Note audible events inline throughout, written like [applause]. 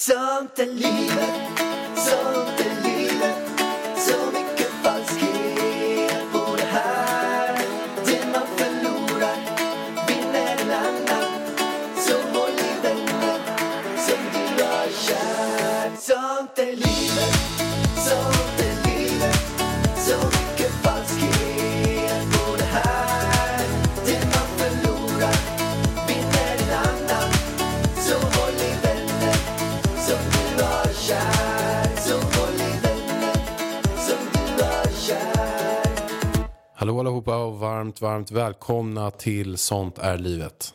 Sånt är livet, sånt är livet. Allihopa och varmt, varmt välkomna till Sånt är livet.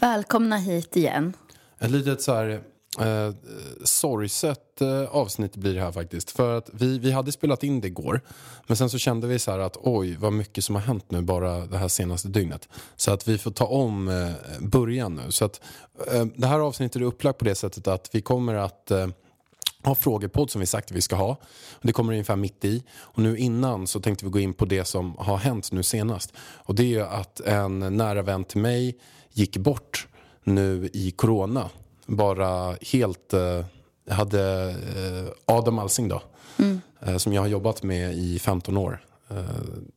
Välkomna hit igen. Ett litet så här eh, sorgset eh, avsnitt blir det här faktiskt. För att vi, vi hade spelat in det igår. Men sen så kände vi så här att oj vad mycket som har hänt nu bara det här senaste dygnet. Så att vi får ta om eh, början nu. Så att eh, det här avsnittet är upplagt på det sättet att vi kommer att eh, ha frågepodd som vi sagt att vi ska ha. Och det kommer ungefär mitt i. Och nu innan så tänkte vi gå in på det som har hänt nu senast. Och det är att en nära vän till mig gick bort nu i corona. Bara helt... Eh, hade eh, Adam Alsing då. Eh, som jag har jobbat med i 15 år. Eh,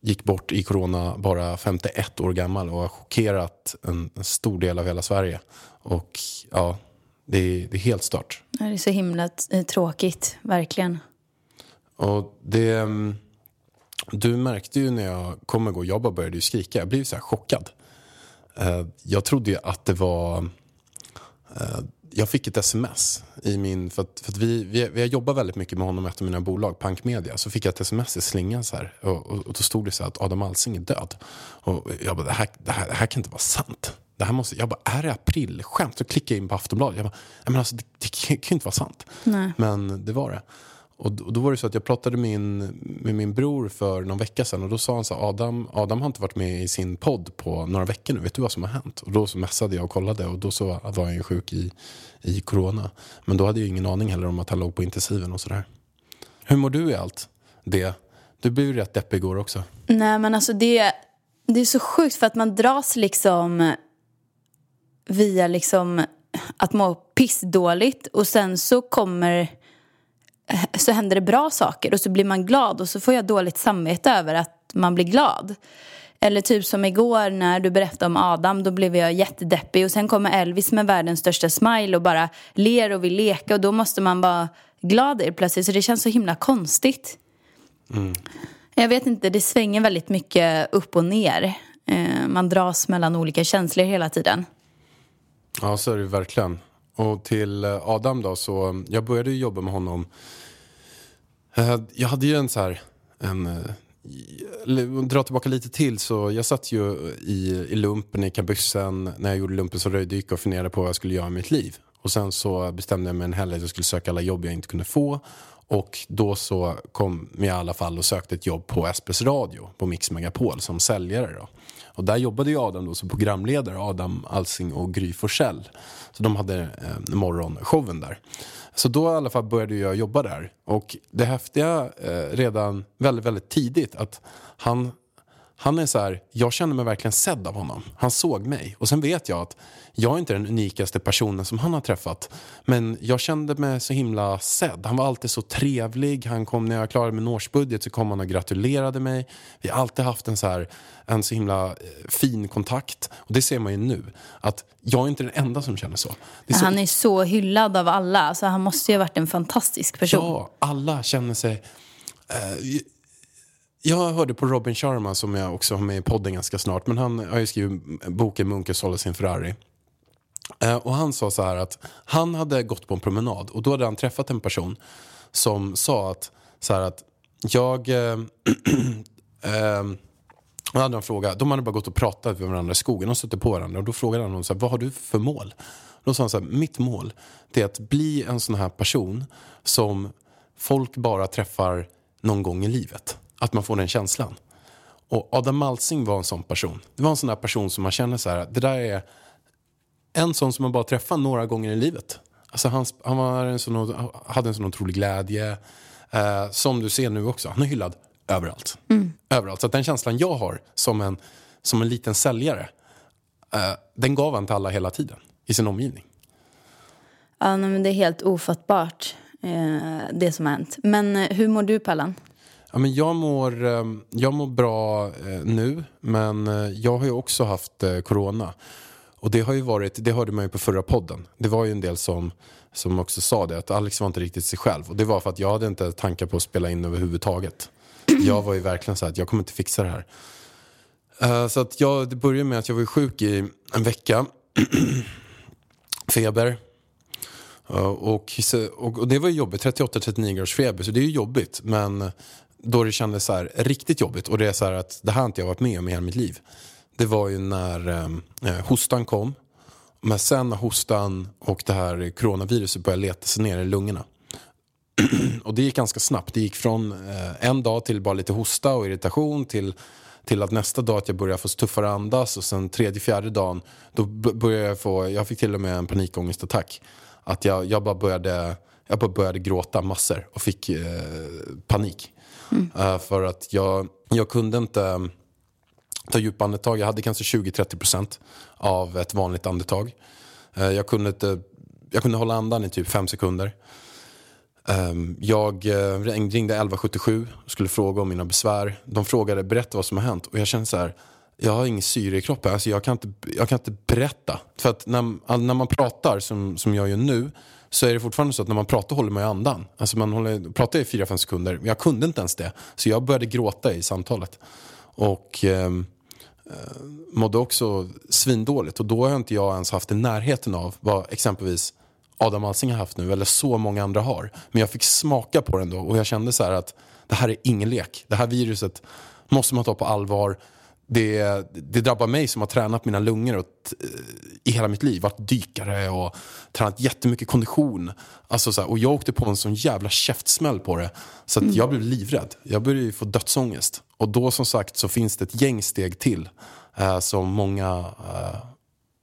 gick bort i corona bara 51 år gammal och har chockerat en, en stor del av hela Sverige. Och ja, det är, det är helt stört. Det är så himla eh, tråkigt, verkligen. Och det... Mm, du märkte ju när jag kom igår, jag bara började ju skrika. Jag blev så här chockad. Eh, jag trodde ju att det var... Eh, jag fick ett sms i min... För att, för att vi, vi, vi har jobbat väldigt mycket med honom efter mina bolag, Pank Media. Så fick jag ett sms i slingan så här. Och, och, och då stod det så här att Adam Alsing är död. Och jag bara, det här, det här, det här kan inte vara sant. Det här måste, jag bara, är det aprilskämt? Så klickade jag in på Aftonbladet. Jag bara, men alltså, det, det kan ju inte vara sant. Nej. Men det var det. Och, d- och då var det så att jag pratade med min, med min bror för någon vecka sedan och då sa han så här, Adam, Adam har inte varit med i sin podd på några veckor nu, vet du vad som har hänt? Och då så messade jag och kollade och då så var han ju sjuk i, i corona. Men då hade jag ingen aning heller om att han låg på intensiven och sådär. Hur mår du i allt det? Du blev ju rätt deppig igår också. Nej, men alltså det, det är så sjukt för att man dras liksom via liksom att må pissdåligt och sen så kommer så händer det bra saker och så blir man glad och så får jag dåligt samvete över att man blir glad. Eller typ som igår när du berättade om Adam, då blev jag jättedeppig och sen kommer Elvis med världens största smile och bara ler och vill leka och då måste man vara glad helt plötsligt så det känns så himla konstigt. Jag vet inte, det svänger väldigt mycket upp och ner. Eh, Man dras mellan olika känslor hela tiden. Ja, så är det verkligen. Och till eh, Adam då, så mm, jag började ju jobba med honom. Eh, jag hade ju en så här, en, eh, dra tillbaka lite till så jag satt ju i, i lumpen i kabyssen när jag gjorde lumpen som röjdykare och funderade på vad jag skulle göra med mitt liv. Och sen så bestämde jag mig en helg att jag skulle söka alla jobb jag inte kunde få. Och då så kom jag i alla fall och sökte ett jobb på SPs Radio på Mix Megapol som säljare då. Och där jobbade ju Adam då som programledare, Adam Alsing och Gry Forssell. Så de hade eh, morgonshowen där. Så då i alla fall började jag jobba där. Och det häftiga eh, redan väldigt, väldigt tidigt att han han är så här, jag känner mig verkligen sedd av honom. Han såg mig. Och sen vet jag att jag är inte den unikaste personen som han har träffat. Men jag kände mig så himla sedd. Han var alltid så trevlig. Han kom när jag klarade min årsbudget så kom han och gratulerade mig. Vi har alltid haft en så här, en så himla eh, fin kontakt. Och det ser man ju nu. Att jag är inte den enda som känner så. Är så Han är så hyllad av alla. Alltså, han måste ju ha varit en fantastisk person. Ja, alla känner sig... Eh, jag hörde på Robin Sharma som jag också har med i podden ganska snart. Men han har ju skrivit boken Munke sålde sin Ferrari. Eh, och han sa så här att han hade gått på en promenad och då hade han träffat en person som sa att, så här att jag... Äh, äh, och hade en fråga, de hade bara gått och pratat med varandra i skogen och suttit på varandra och då frågade han honom så här, vad har du för mål? Då sa han så här, mitt mål det är att bli en sån här person som folk bara träffar någon gång i livet. Att man får den känslan. Och Adam Alsing var en sån person. Det var en sån här person som man känner så här, det där är en sån som man bara träffar några gånger i livet. Alltså han, han var en sån, hade en sån otrolig glädje. Eh, som du ser nu också, han är hyllad överallt. överallt. Så den känslan jag har som en, som en liten säljare, eh, den gav han till alla hela tiden i sin omgivning. Ja, men det är helt ofattbart, eh, det som har hänt. Men eh, hur mår du, Pallan? Ja, men jag, mår, ehm, jag mår bra eh, nu, men eh, jag har ju också haft eh, corona. Och det har ju varit, det hörde man ju på förra podden. Det var ju en del som, som också sa det, att Alex var inte riktigt sig själv. Och det var för att jag hade inte tankar på att spela in överhuvudtaget. Jag var ju verkligen så här att jag kommer inte fixa det här. Uh, så att jag, det började med att jag var sjuk i en vecka. [clears throat] Feber. Uh, och, och, och det var ju jobbigt, 38-39 graders feber, så det är ju jobbigt. Men då det kändes så här, riktigt jobbigt och det är så här att det här har inte jag varit med om i hela mitt liv. Det var ju när eh, eh hostan kom. Men sen när hostan och det här coronaviruset började leta sig ner i lungorna. [clears throat] och det gick ganska snabbt. Det gick från eh, en dag till bara lite hosta och irritation till, till att nästa dag att jag började få tuffare andas och sen tredje, fjärde dagen då började jag få, jag fick till och med en panikångestattack. Att jag, jag, bara började, jag bara började gråta massor och fick eh, panik. Mm. för att jag, jag kunde inte mm, ta djupa andetag. Jag hade kanske 20-30% av ett vanligt andetag. Eh, jag, kunde inte, jag kunde hålla andan i typ fem sekunder. Ehm, jag eh, ringde 1177 och skulle fråga om mina besvär. De frågade berätta vad som har hänt och jag kände så här jag har ingen syre i kroppen, alltså jag, kan inte, jag kan inte berätta. För att när, när man pratar, som, som jag gör nu, så är det fortfarande så att när man pratar håller man ju andan. Alltså man håller, pratar i 4-5 sekunder, men jag kunde inte ens det. Så jag började gråta i samtalet. Och ehm, eh, mådde också svindåligt. Och då har inte jag ens haft i närheten av vad exempelvis Adam Alsing har haft nu, eller så många andra har. Men jag fick smaka på den då och jag kände så här att det här är ingen lek. Det här viruset måste man ta på allvar. Det, det drabbar mig som har tränat mina lungor och, t- i hela mitt liv. Varit dykare och tränat jättemycket kondition. Alltså så här, och jag åkte på en sån jävla käftsmäll på det. Så att jag blev livrädd. Jag började ju få dödsångest. Och då som sagt så finns det ett gäng steg till eh, som många eh,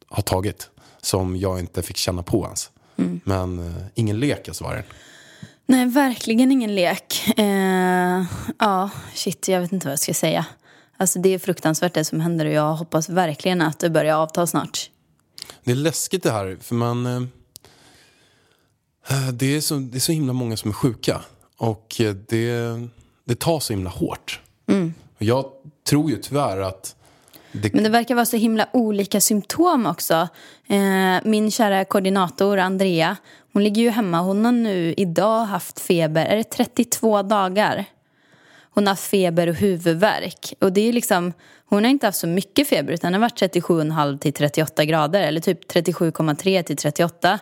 har tagit. Som jag inte fick känna på ens. Men eh, ingen lek alltså var det. Nej, verkligen ingen lek. Eh, ja, shit, jag vet inte vad jag ska säga. Alltså det är fruktansvärt det som händer och jag hoppas verkligen att det börjar avta snart. Det är läskigt det här, för man... Eh, eh, det, är så, det är så himla många som är sjuka. Och eh, det, det tar så himla hårt. Och jag tror ju tyvärr att... Det, Men det verkar vara så himla olika symptom också. Min kära koordinator Andrea, hon ligger ju hemma. Hon har nu idag haft feber, är det 32 dagar? Hon har haft feber och huvudvärk. Och det är liksom, hon har inte haft så mycket feber utan den har varit 37,5 till 38 grader eller typ 37,3 till 38.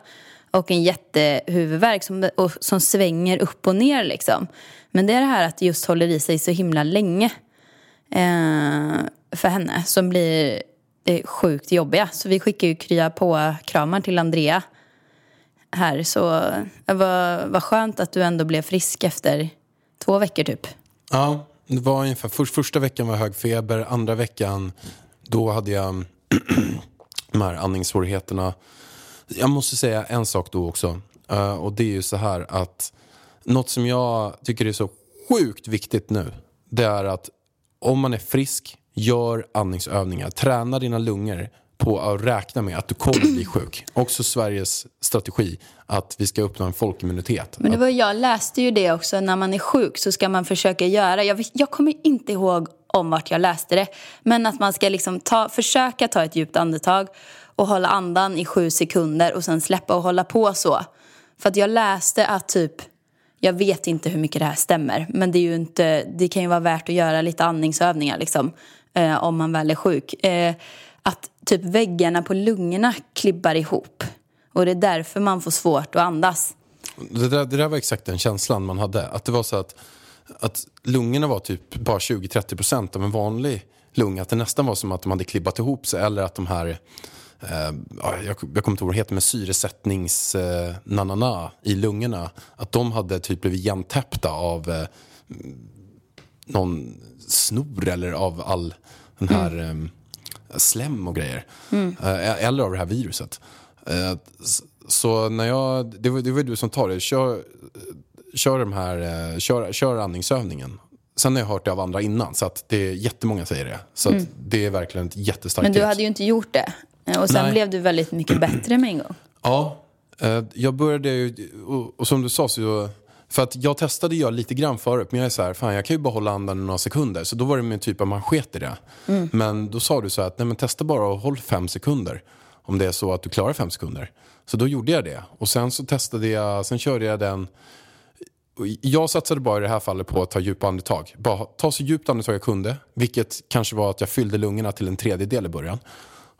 Och en jättehuvudvärk som, och, som svänger upp och ner liksom. Men det är det här att det just håller i sig så himla länge eh, för henne som blir eh, sjukt jobbiga. Så vi skickar ju krya på kramar till Andrea här. Så eh, vad skönt att du ändå blev frisk efter två veckor typ. Ja, det var ungefär... För, första veckan var hög feber, andra veckan då hade jag mm, de här andningssvårigheterna. Jag måste säga en sak då också. Eh, och det är ju så här att något som jag tycker är så sjukt viktigt nu. Det är att om man är frisk, gör andningsövningar. Träna dina lungor på att räkna med att du kommer bli sjuk. Också Sveriges strategi att vi ska uppnå en folkimmunitet. Men det var, jag läste ju det också, när man är sjuk så ska man försöka göra, jag, jag kommer inte ihåg om vart jag läste det, men att man ska liksom ta, försöka ta ett djupt andetag och hålla andan i sju sekunder och sen släppa och hålla på så. För att jag läste att typ, jag vet inte hur mycket det här stämmer, men det, är ju inte, det kan ju vara värt att göra lite andningsövningar liksom, eh, om man väl är sjuk. Eh, att typ väggarna på lungorna klibbar ihop. Och det är därför man får svårt att andas. Det där, det där var exakt den känslan man hade. Att det var så att, att lungorna var typ bara 20-30% av en vanlig lunga. Att det nästan var som att de hade klibbat ihop sig. Eller att de här, ja, jag, jag kommer inte ihåg vad det heter, men syresättnings eh, nanana i lungorna. Att de hade typ blivit igentäppta av eh, någon snor eller av all den här eh, slem och grejer. Eh, eller av det här viruset. Eh, så när jag, det var, det var du som tar det, kör, kör, de här, eh, kör, kör andningsövningen. Sen har jag hört det av andra innan, så att det är jättemånga säger det. Så att det är verkligen ett jättestarkt Men du tips. hade ju inte gjort det. Eh, Och sen Nej. blev du väldigt mycket bättre med en gång. Ja, Eh, Jag började ju, och som du sa så, för att jag testade göra lite grann förut men jag är så här, fan jag kan ju bara hålla andan i några sekunder. Så då var det min typ av man sket i det. Men då sa du så här att, nej men testa bara och håll fem sekunder. Om det är så att du klarar fem sekunder. Så då gjorde jag det. Och sen så testade jag, sen körde jag den jag satsade bara i det här fallet på att ta djupa andetag. Bara ta så djupt andetag jag kunde. Vilket kanske var att jag fyllde lungorna till en tredjedel i början.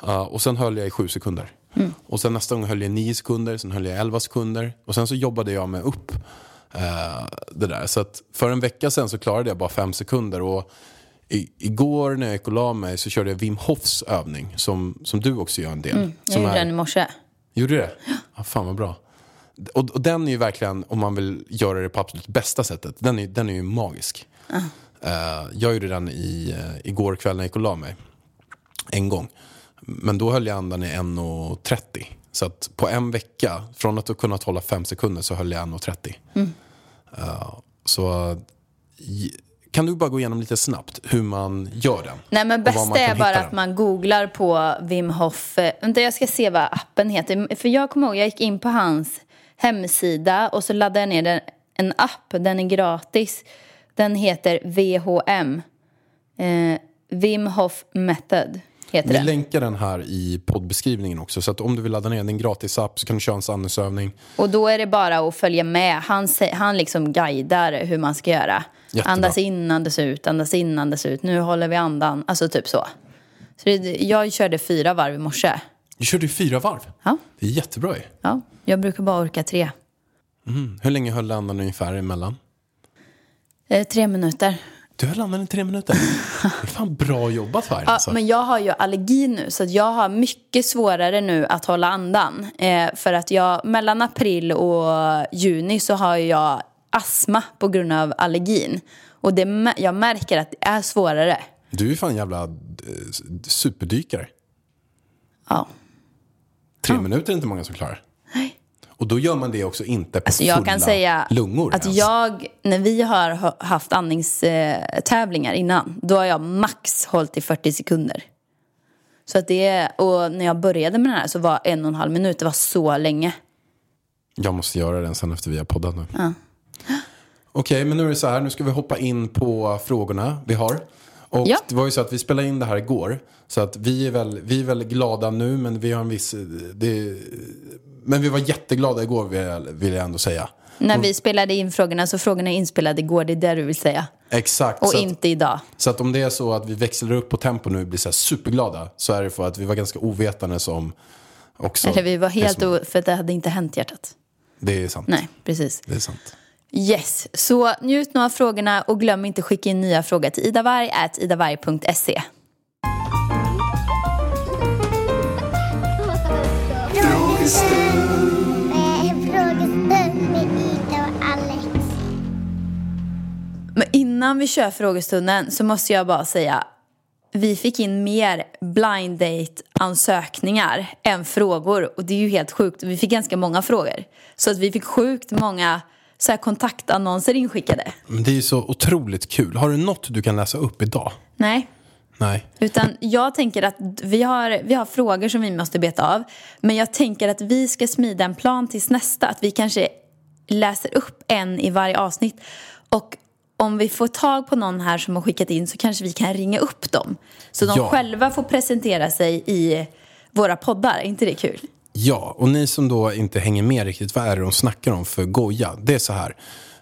Uh, och sen höll jag i sju sekunder. Och sen nästa gång höll jag i nio sekunder, sen höll jag i elva sekunder. Och sen så jobbade jag mig upp uh, det där. Så att för en vecka sen så klarade jag bara fem sekunder. Och i, igår när jag gick och la mig så körde jag Wim Hofs övning. Som, som du också gör en del. Jag som gjorde är- den i morse. Gjorde du det? Ja. fan vad bra. Och, och den är ju verkligen, om man vill göra det på absolut bästa sättet, den är, den är ju magisk. Eh, jag gjorde den i, uh, igår kväll när jag gick och la mig. En gång. Men då höll jag andan i 1.30. Så att på en vecka, från att ha kunnat hålla fem sekunder så höll jag 1.30. Så kan du bara gå igenom lite snabbt hur man gör den? Nej men kan är bara att den? man googlar på Wim Hof. eh, Vänta jag ska se vad appen heter. För jag kommer ihåg, jag gick in på hans hemsida och så laddade jag ner den, en app. Den är gratis. Den heter VHM. Eh, Wim Hof Method heter Vi den. länkar den här i poddbeskrivningen också. Så att om du vill ladda ner en gratis app så kan du köra en andningsövning. Och då är det bara att följa med. Han, han liksom guidar hur man ska göra. Jättebra. Andas in, andas ut, andas in, andas ut. Nu håller vi andan. Alltså typ så. så det, jag körde fyra varv i morse. Du körde fyra varv. Ja, Det är jättebra ju. ja. Jag brukar bara orka tre. Mm. Hur länge höll andan ungefär emellan? Eh, tre minuter. Du höll andan i tre minuter. Det är fan bra jobbat Vargen. Ja, alltså. men jag har ju allergi nu så jag har mycket svårare nu att hålla andan. Eh, för att jag, mellan april och juni så har jag astma på grund av allergin. Och det, jag märker att det är svårare. Du är fan jävla eh, superdykare. Ja. Tre minuter är inte många som klarar. Och då gör man det också inte på Så jag fulla kan säga lungor att ens. jag, när vi har ha- haft andningstävlingar innan, då har jag max hållit i 40 sekunder. Så att det och när jag började med den här så var en och en halv minut, det var så länge. Jag måste göra den sen efter vi har poddat nu. Okej, men nu är det så här. Nu ska vi hoppa in på frågorna vi har. Och Ja. det var ju så att vi spelade in det här igår. Så att vi är väl, vi är väl glada nu, men vi har en viss... Det, men vi var jätteglada igår vill jag, ändå säga. När vi spelade in frågorna så frågorna är inspelade igår, det är det du vill säga. Exakt. Och så, att, inte idag. så att om det är så att vi växlar upp på tempo nu och blir så här superglada så är det för att vi var ganska ovetande som också... Eller vi var helt som- o- för det hade inte hänt hjärtat. Det är sant. Nej, precis. Det är sant. Yes, så njut nu av frågorna och glöm inte skicka in nya frågor till idavarg idavarg.se. innan vi kör frågestunden så måste jag bara säga vi fick in mer blind date ansökningar än frågor och det är ju helt sjukt. Vi fick ganska många frågor. Så att vi fick sjukt många så här kontaktannonser inskickade. Men det är ju så otroligt kul. Har du något du kan läsa upp idag? Nej, Nej. Utan jag tänker att vi har, vi har frågor som vi måste beta av. Men jag tänker att vi ska smida en plan tills nästa. Att vi kanske läser upp en i varje avsnitt. Och om vi får tag på någon här som har skickat in så kanske vi kan ringa upp dem. Så de Ja. själva får presentera sig i våra poddar. Är inte det kul? Ja, och ni som då inte hänger med riktigt, vad är det de snackar om för goja? Det är så här.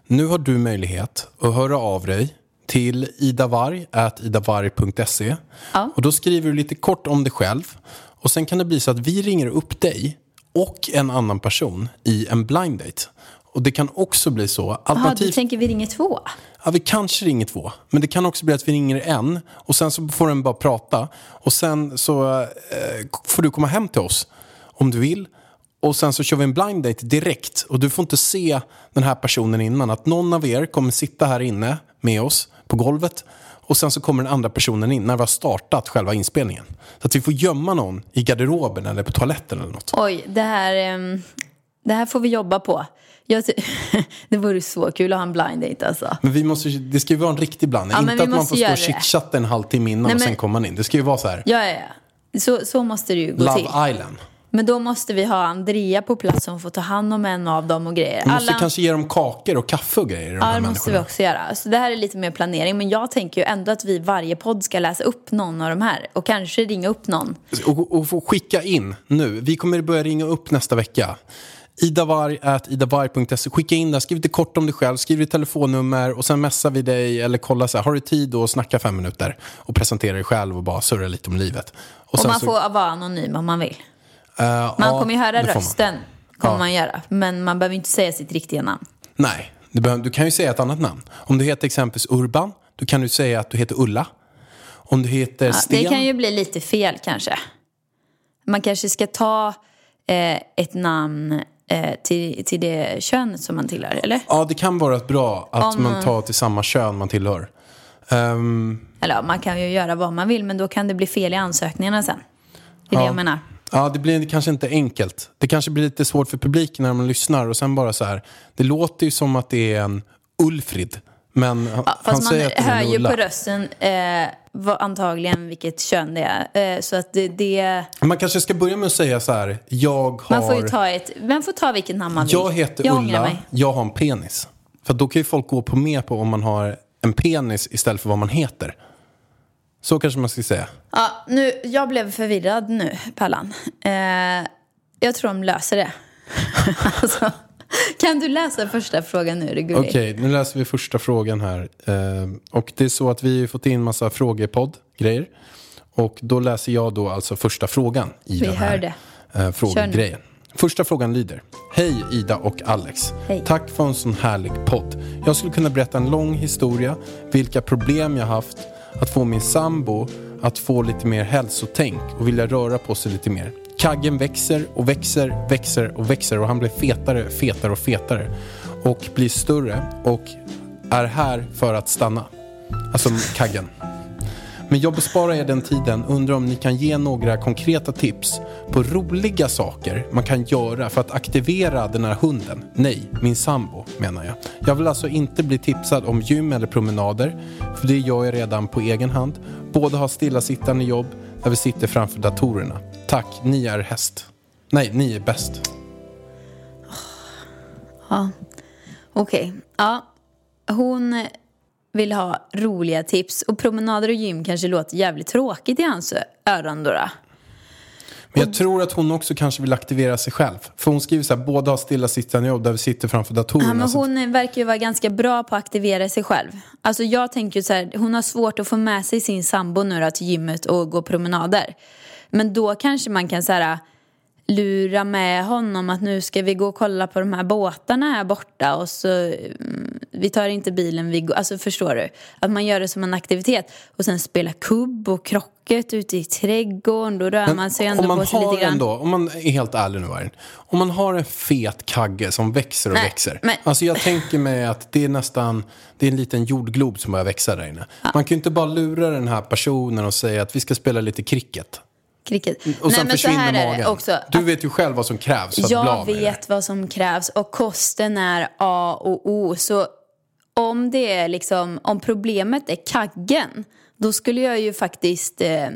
Nu har du möjlighet att höra av dig till idavarg, idavarg.se. Ja. Och då skriver du lite kort om dig själv. Och sen kan det bli så att vi ringer upp dig och en annan person i en blind date. Och det kan också bli så, Jaha, du alternativt tänker vi ringer två? Ja, vi kanske ringer två. Men det kan också bli att vi ringer en och sen så får den bara prata. Och sen så eh, får du komma hem till oss om du vill. Och sen så kör vi en blind date direkt. Och du får inte se den här personen innan. Att någon av er kommer sitta här inne med oss på golvet. Och sen så kommer den andra personen in när vi har startat själva inspelningen. Så att vi får gömma någon i garderoben eller på toaletten eller något. Oj, det här, ehm, det här får vi jobba på. Jag [laughs] det vore så kul att ha en blind date alltså. Men vi måste, det ska ju vara en riktig blandning. Ja, inte att man får stå och chitchatta en halvtimme innan Nej, och sen kommer man in. Det ska ju vara så här. Ja, ja, ja. Så, så måste det ju gå till. Love Island. Men då måste vi ha Andrea på plats som får ta hand om en av dem och grejer. Vi måste kanske ge dem kakor och kaffe och grejer. De Ja, det måste vi också göra. Så det här är lite mer planering. Men jag tänker ju ändå att vi varje podd ska läsa upp någon av de här. Och kanske ringa upp någon. Och, och få skicka in nu. Vi kommer börja ringa upp nästa vecka. idavarg.idavarg.se. Skicka in där, skriv lite kort om dig själv, skriv ditt telefonnummer och sen messar vi dig eller kolla så här, har du tid att snacka fem minuter och presentera dig själv och bara surra lite om livet. Och sen man så- får vara anonym om man vill. Eh, Man ja, kommer ju höra det får man. rösten. Kommer Ja. man göra. Men man behöver inte säga sitt riktiga namn. Nej, du, behöver, du kan ju säga ett annat namn. Om du heter exempelvis Urban, då kan du säga att du heter Ulla. Om du heter Ja, Sten. det kan ju bli lite fel kanske. Man kanske ska ta eh, ett namn till, till det könet som man tillhör, eller? Ja, det kan vara bra att Om- man tar till samma kön man tillhör. Ehm, Eller man kan ju göra vad man vill, men då kan det bli fel i ansökningarna sen. Det är det Ja. jag menar. Ja, det blir kanske inte enkelt. Det kanske blir lite svårt för publiken när man lyssnar och sen bara så här. Det låter ju som att det är en Ulfrid. Men han, Ja, han fast man säger att hör ju på rösten eh, vad, antagligen vilket kön det är. Eh, så att det, det, Man kanske ska börja med att säga så här. Jag har... man får ju ta ett, man får ta vilket namn man vill. Jag heter jag Ulla, jag har en penis. För då kan ju folk gå på med på om man har en penis istället för vad man heter. Så kanske man ska säga. Ja, nu, jag blev förvirrad nu, Pallan. Eh, jag tror de löser det. [laughs] alltså, kan du läsa första frågan nu? Okej, nu läser vi första frågan här. Eh, och det är så att vi har fått in massa frågepodd-grejer. Och då läser jag då alltså första frågan i Vi den här eh, frågegrejen. Första frågan lyder. Hej Ida och Alex. Hej. Tack för en sån härlig podd. Jag skulle kunna berätta en lång historia, vilka problem jag haft, att få min sambo att få lite mer hälsotänk och vilja röra på sig lite mer. Kaggen växer och växer, växer och växer och han blir fetare, fetare och fetare. Och blir större och är här för att stanna. Alltså kaggen. Men jag besparar er den tiden. Undrar om ni kan ge några konkreta tips på roliga saker man kan göra för att aktivera den här hunden. Nej, min sambo menar jag. Jag vill alltså inte bli tipsad om gym eller promenader. För det gör jag redan på egen hand. Båda har stillasittande jobb där vi sitter framför datorerna. Tack, ni är häst. Nej, ni är bäst. Okej, ja. Hon vill ha roliga tips och promenader och gym kanske låter jävligt tråkigt i hans öron då. Men jag tror att hon också kanske vill aktivera sig själv. För hon skriver så här, båda har stillasittande jobb där vi sitter framför datorerna. Ja, men hon verkar ju vara ganska bra på att aktivera sig själv. Alltså jag tänker så här, hon har svårt att få med sig sin sambo nu då till gymmet och gå promenader. Men då kanske man kan så här lura med honom att nu ska vi gå och kolla på de här båtarna här borta och så mm, vi tar inte bilen, vi går, alltså förstår du? Att man gör det som en aktivitet och sen spela kubb och krocket ute i trädgården, då rör man sig ändå om man på sig lite grann. ändå, om man är helt ärlig nu Vargen. Om man har en fet kagge som växer och Nej, växer. men- Alltså jag tänker mig att det är nästan, det är en liten jordglob som börjar växa där inne. Man kan ju inte bara lura den här personen och säga att vi ska spela lite cricket. Cricket. Och sen Nej, men så försvinner här är det magen. också. du vet ju själv vad som krävs för att bli Jag av med det. vet vad som krävs och kosten är A och O. Så om det är liksom, om problemet är kaggen, då skulle jag ju faktiskt eh,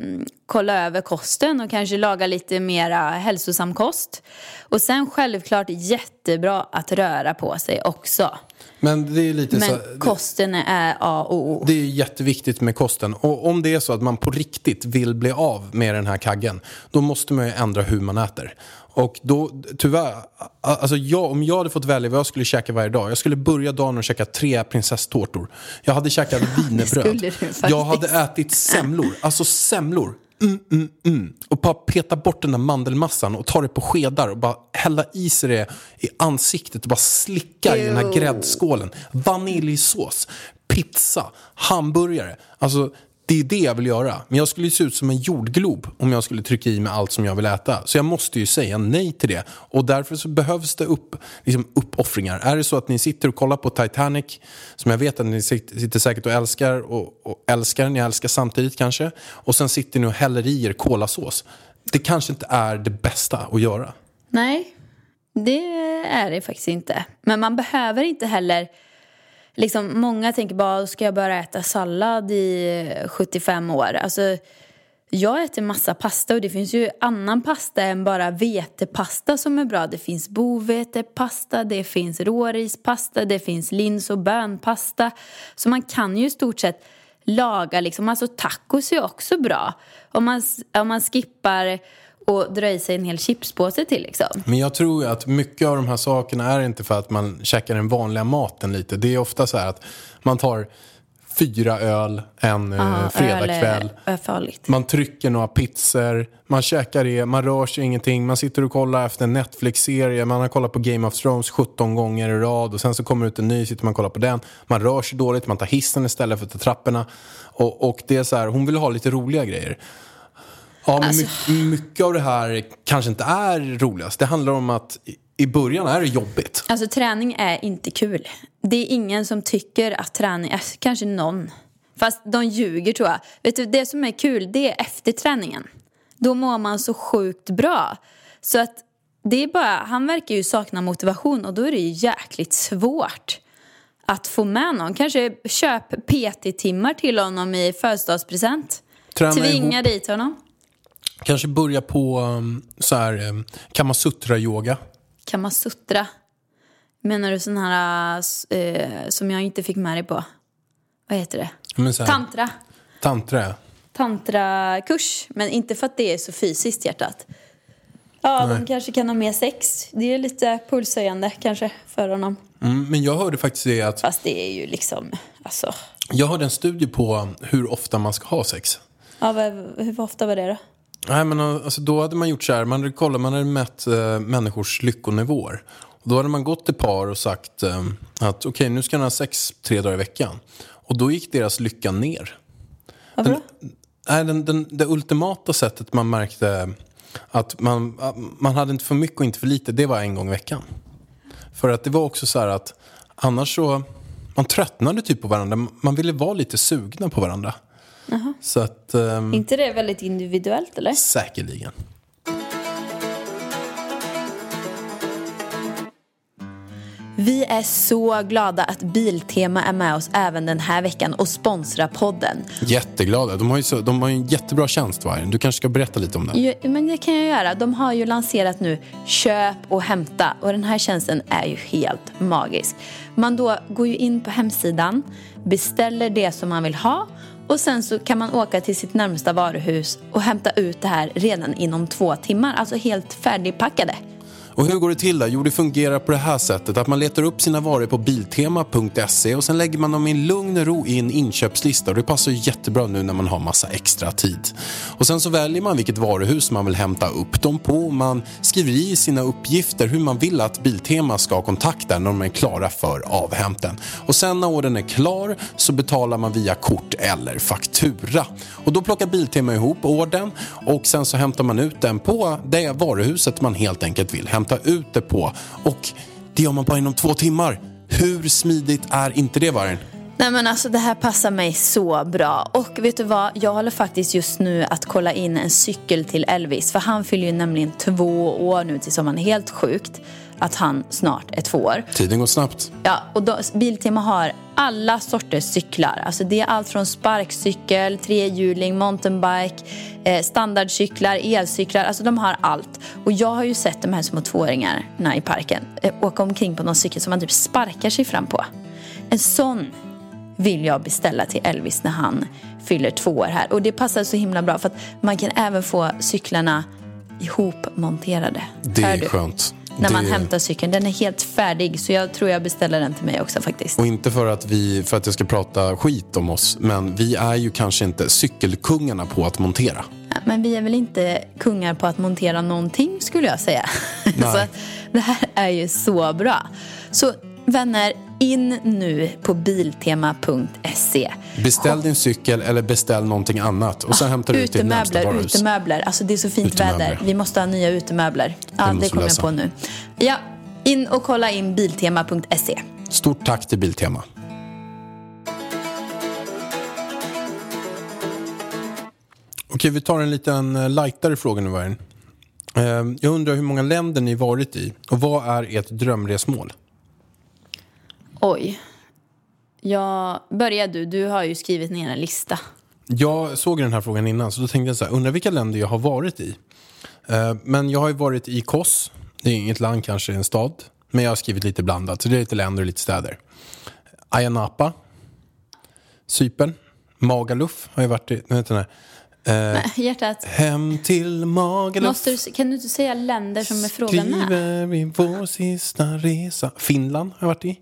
kolla över kosten och kanske laga lite mera hälsosam kost. Och sen självklart jättebra att röra på sig också. Men det är lite Men så... kosten är A och O. Det är jätteviktigt med kosten. Och om det är så att man på riktigt vill bli av med den här kaggen, då måste man ju ändra hur man äter. Och då, tyvärr, alltså jag, om jag hade fått välja vad jag skulle käka varje dag, jag skulle börja dagen och käka tre prinsesstårtor. Jag hade käkat [laughs] wienerbröd. jag hade ätit semlor, alltså semlor. Mm, mm, mm. Och bara peta bort den där mandelmassan och ta det på skedar och bara hälla i sig det i ansiktet och bara slicka i den här gräddskålen. Vaniljsås, pizza, hamburgare. Alltså det är det jag vill göra. Men jag skulle ju se ut som en jordglob om jag skulle trycka i mig allt som jag vill äta. Så jag måste ju säga nej till det. Och därför så behövs det upp, liksom uppoffringar. Är det så att ni sitter och kollar på Titanic, som jag vet att ni sitter, sitter säkert och älskar, och, och älskar, ni älskar samtidigt kanske. Och sen sitter ni och häller i er kolasås. Det kanske inte är det bästa att göra. Nej, det är det faktiskt inte. Men man behöver inte heller... Liksom, många tänker bara, ska jag bara äta sallad i eh, 75 år? Alltså, jag äter massa pasta och det finns ju annan pasta än bara vetepasta som är bra. Det finns bovetepasta, det finns rårispasta, det finns lins och bönpasta. Så man kan ju i stort sett laga liksom, alltså tacos är också bra. Om man, om man skippar och drar i sig en hel chipspåse till liksom. Men jag tror att mycket av de här sakerna är inte för att man käkar den vanliga maten lite. Det är ofta så här att man tar fyra öl en eh, Ja, fredagkväll. Man trycker några pizzor, man käkar det, man rör sig ingenting. Man sitter och kollar efter en Netflix-serie, man har kollat på Game of Thrones 17 gånger i rad och sen så kommer det ut en ny, sitter man och kollar på den. Man rör sig dåligt, man tar hissen istället för att ta trapporna. Och, och det är så här, hon vill ha lite roliga grejer. Ja, men Alltså- my- mycket av det här kanske inte är roligast. Det handlar om att i- början är det jobbigt. Alltså träning är inte kul. Det är ingen som tycker att träning, äh, kanske någon. Fast de ljuger tror jag. Vet du, det som är kul det är efter träningen. Då mår man så sjukt bra. Så att det är bara, han verkar ju sakna motivation och då är det ju jäkligt svårt att få med någon. Kanske köp PT-timmar till honom i födelsedagspresent. Tvinga ihop. dit honom. Kanske börja på um, så här, um, Kamasutra-yoga. Kamasutra. Menar du sån här eh, som jag inte fick med dig på? Vad heter det? Här, Tantra. tantra. Tantrakurs. Men inte för att det är så fysiskt hjärtat. Ja, de kanske kan ha mer sex. Det är lite pulshöjande kanske för honom. Mm, men jag hörde faktiskt det att Fast det är ju liksom, alltså. jag hörde en studie på hur ofta man ska ha sex. Ja, hur ofta var det då? Nej, men alltså, då hade man gjort så här, man kollat, man hade mätt eh, människors lyckonivåer. Och då hade man gått till par och sagt eh, att okej, nu ska ni ha sex tre dagar i veckan. Och då gick deras lycka ner. Varför då? Nej, den, den, det ultimata sättet man märkte att man, man hade inte för mycket och inte för lite, det var en gång i veckan. För att det var också så här att annars så, man tröttnade typ på varandra. Man ville vara lite sugna på varandra. Så att, ehm, inte det väldigt individuellt eller? säkerligen. Vi är så glada att Biltema är med oss även den här veckan och sponsrar podden. Jätteglada. De har ju, så, de har ju en jättebra tjänst, Vargen. Du kanske ska berätta lite om den. Jo, men det kan jag göra. De har ju lanserat nu köp och hämta och den här tjänsten är ju helt magisk. Man då går ju in på hemsidan, beställer det som man vill ha och sen så kan man åka till sitt närmsta varuhus och hämta ut det här redan inom två timmar. Alltså helt färdigpackade. Och hur går det till då? Jo, det fungerar på det här sättet att man letar upp sina varor på biltema.se och sen lägger man dem i en lugn ro i en inköpslista och det passar ju jättebra nu när man har massa extra tid. Och sen så väljer man vilket varuhus man vill hämta upp dem på. Man skriver i sina uppgifter hur man vill att Biltema ska kontakta när de är klara för avhämten. Och sen när ordern är klar så betalar man via kort eller faktura. Och då plockar Biltema ihop ordern och sen så hämtar man ut den på det varuhuset man helt enkelt vill hämta ut det på. Och det gör man bara inom två timmar. Hur smidigt är inte det, Vargen? Nej men alltså det här passar mig så bra. Och vet du vad? Jag håller faktiskt just nu att kolla in en cykel till Elvis. För han fyller ju nämligen två år nu tills han är Helt sjukt att han snart är två år. Tiden går snabbt. Ja, och då, Biltema har alla sorters cyklar. Alltså det är allt från sparkcykel, trehjuling, mountainbike, eh, standardcyklar, elcyklar. Alltså de har allt. Och jag har ju sett de här små tvååringarna i parken eh, åka omkring på någon cykel som man typ sparkar sig fram på. En sån vill jag beställa till Elvis när han fyller två år här. Och det passar så himla bra för att man kan även få cyklarna ihopmonterade. Det är skönt. När man det... hämtar cykeln. Den är helt färdig så jag tror jag beställer den till mig också faktiskt. Och inte för att, vi, för att jag ska prata skit om oss, men vi är ju kanske inte cykelkungarna på att montera. Ja, Men vi är väl inte kungar på att montera någonting skulle jag säga. [laughs] så det här är ju så bra. Så vänner, in nu på biltema.se. Beställ din cykel eller beställ någonting annat och sen hämtar du ut till närmsta varuhus. utemöbler. Alltså det är så fint Utemöbler. väder. Vi måste ha nya utemöbler. Ja, måste det kommer jag på nu. Ja, in och kolla in biltema.se. Stort tack till Biltema. Okej, vi tar en liten eh, lightare fråga nu, Vargen. Eh, Jag undrar hur många länder ni varit i och vad är ert drömresmål? Oj. Ja, börja du. Du har ju skrivit ner en lista. Jag såg den här frågan innan så då tänkte jag så här, undrar vilka länder jag har varit i. Eh, men jag har ju varit i Kos, det är inget land kanske, en stad. Men jag har skrivit lite blandat, så det är lite länder och lite städer. Ayia Napa, Cypern, Magaluf har jag varit i. Vet den här. Eh, Hjärtat, hem till Magaluf. måste du, kan du inte säga länder som är frågan med? Skriver vi vår sista resa. Finland har jag varit i.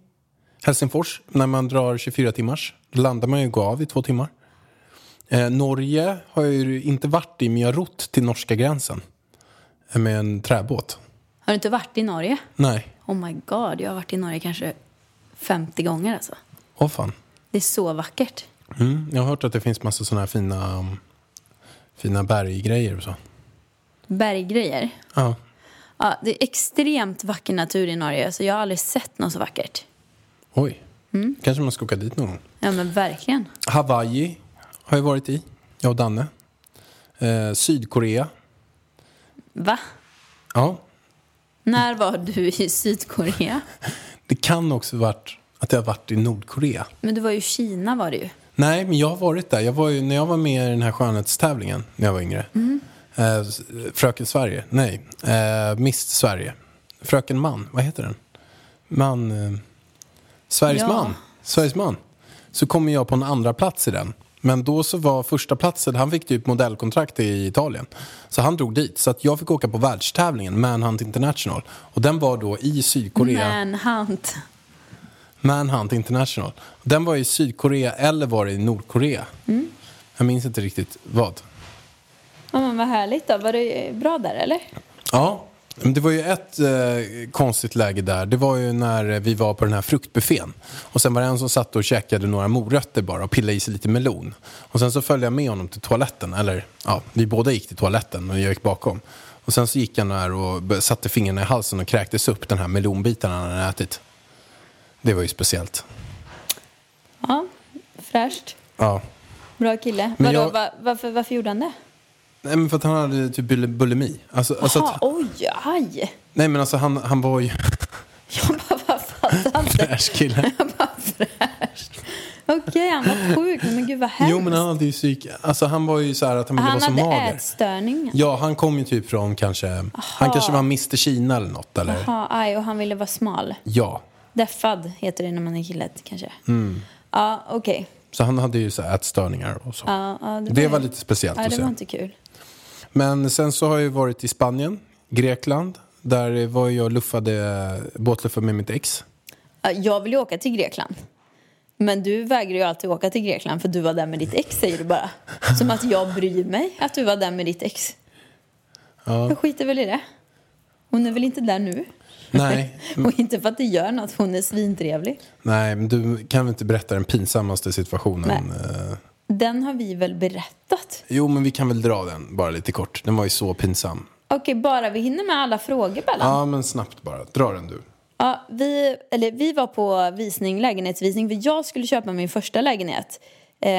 Helsingfors, när man drar 24 timmars. Då landar man ju och går av i två timmar. Eh, Norge har jag ju inte varit i, men jag har rott till norska gränsen. Eh, Med en träbåt. Har du inte varit i Norge? Nej, Oh my god, jag har varit i Norge kanske 50 gånger alltså. åh fan. Det är så vackert. Mm, jag har hört att det finns massa sådana här fina, um, fina berggrejer och så. Berggrejer. Ja. Ja, det är extremt vacker natur i Norge, så jag har aldrig sett något så vackert. Oj, Mm. kanske man ska åka dit någon gång. Ja, men verkligen. Hawaii har jag varit i, jag och Danne. Eh, Sydkorea. Va? Ja, När var du i Sydkorea? [laughs] det kan också varit att jag har varit i Nordkorea. Men du var ju i Kina var det ju. Nej, men jag har varit där. Jag var ju, när jag var med i den här skönhetstävlingen när jag var yngre. Eh, s- Fröken Sverige. Nej, eh, Miss Sverige. Fröken Man, vad heter den? Man... Sveriges Ja. man. Sveriges man. Så kom jag på en andra plats i den. Men då så var första platsen, han fick typ modellkontrakt i Italien. Så han drog dit. Så att jag fick åka på världstävlingen, Manhunt International. Och den var då i Sydkorea. Manhunt. Manhunt International. Den var i Sydkorea eller var det i Nordkorea? Jag minns inte riktigt vad. Ja, men vad härligt då. Var det bra där eller? Ja, det var ju ett eh, konstigt läge där. Det var ju när vi var på den här fruktbuffén. Och sen var det en som satt och käkade några morötter bara och pillade i sig lite melon. Och sen så följde jag med honom till toaletten. Eller ja, vi båda gick till toaletten och jag gick bakom. Och sen så gick han där och satte fingrarna i halsen och kräktes upp den här melonbiten han hade ätit. Det var ju speciellt. Ja, fräscht. Ja. Bra kille. Men Vadå, jag- va, varför, varför gjorde han det? Nej men för att han hade typ bul- bulimi. Alltså, alltså Jaha, att, oj, aj. nej men alltså han, han var ju [laughs] Jag bara, vad fattar [laughs] inte. fräsch kille. [laughs] Jag bara, fräscht. Okej, han var sjuk. Men gud vad hemskt. Jo men han hade ju psyk... Alltså han var ju så här att han ville han vara så hade mager. ätstörning. Ja, han kom ju typ från kanske... Han kanske var Mr Kina eller något eller? Jaha, aj, och han ville vara smal. Ja. Deffad heter det när man är kille kanske. Mm. Ja, okej. Så han hade ju så här ätstörningar och så. Ja, ja, Det var lite speciellt Ja, att det se. var inte kul. Men sen så har jag varit i Spanien, Grekland. Där var jag luffade, båtluffade med mitt ex. Ja, Jag vill ju åka till Grekland. Men du vägrar ju alltid åka till Grekland för du var där med ditt ex säger du bara. Som att jag bryr mig att du var där med ditt ex. Ja. Jag skiter väl i det. Hon är väl inte där nu? Nej, [laughs] Och inte för att det gör något, hon är svintrevlig. nej, men du kan väl inte berätta den pinsammaste situationen? Nej. Den har vi väl berättat? Jo, men vi kan väl dra den bara lite kort. Den var ju så pinsam. Okej, bara vi hinner med alla frågor Bellan. Ja, men snabbt bara. Dra den du. Ja, vi, eller, vi var på visning, lägenhetsvisning för jag skulle köpa min första lägenhet. Eh,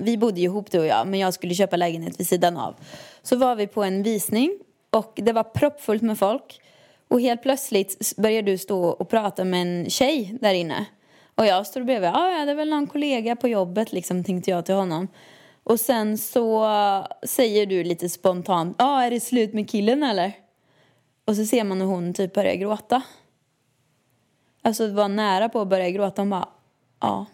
vi bodde ju ihop du och jag men jag skulle köpa lägenhet vid sidan av. Så var vi på en visning och det var proppfullt med folk. Och helt plötsligt började du stå och prata med en tjej där inne. Och jag står bredvid, "Ah, ja det är väl någon kollega på jobbet liksom tänkte jag till honom. Och sen så säger du lite spontant, ja är det slut med killen eller? Och så ser man hur hon typ börjar gråta. Alltså var nära på att börja gråta. Hon bara, ja.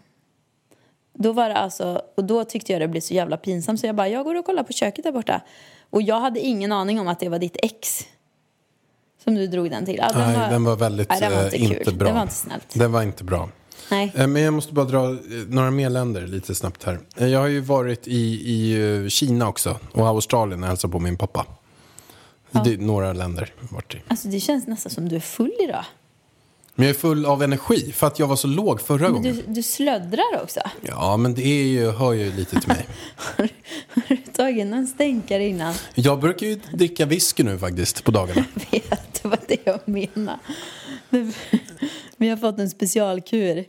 Då var det alltså, och då tyckte jag det blev så jävla pinsamt så jag bara, jag går och kollar på köket där borta. Och jag hade ingen aning om att det var ditt ex. Som du drog den till. Ja, Nej, den var väldigt nej, den var eh, inte, inte, bra. Det var inte snällt. Den var inte bra. Nej. Eh, Men jag måste bara dra eh, några mer länder lite snabbt här. Eh, Jag har ju varit i, i Kina också och Australien och hälsat på min pappa. Det är några länder jag har varit i. Alltså det känns nästan som du är full idag. Men jag är full av energi för att jag var så låg förra Men gången. du, du slöddrar också. Ja, men det är ju, hör ju lite till mig. [laughs] Har du tagit någon stänkare innan? Jag brukar ju dricka whisky nu faktiskt på dagarna. [laughs] vet, det var det jag menade. Vi har fått en specialkur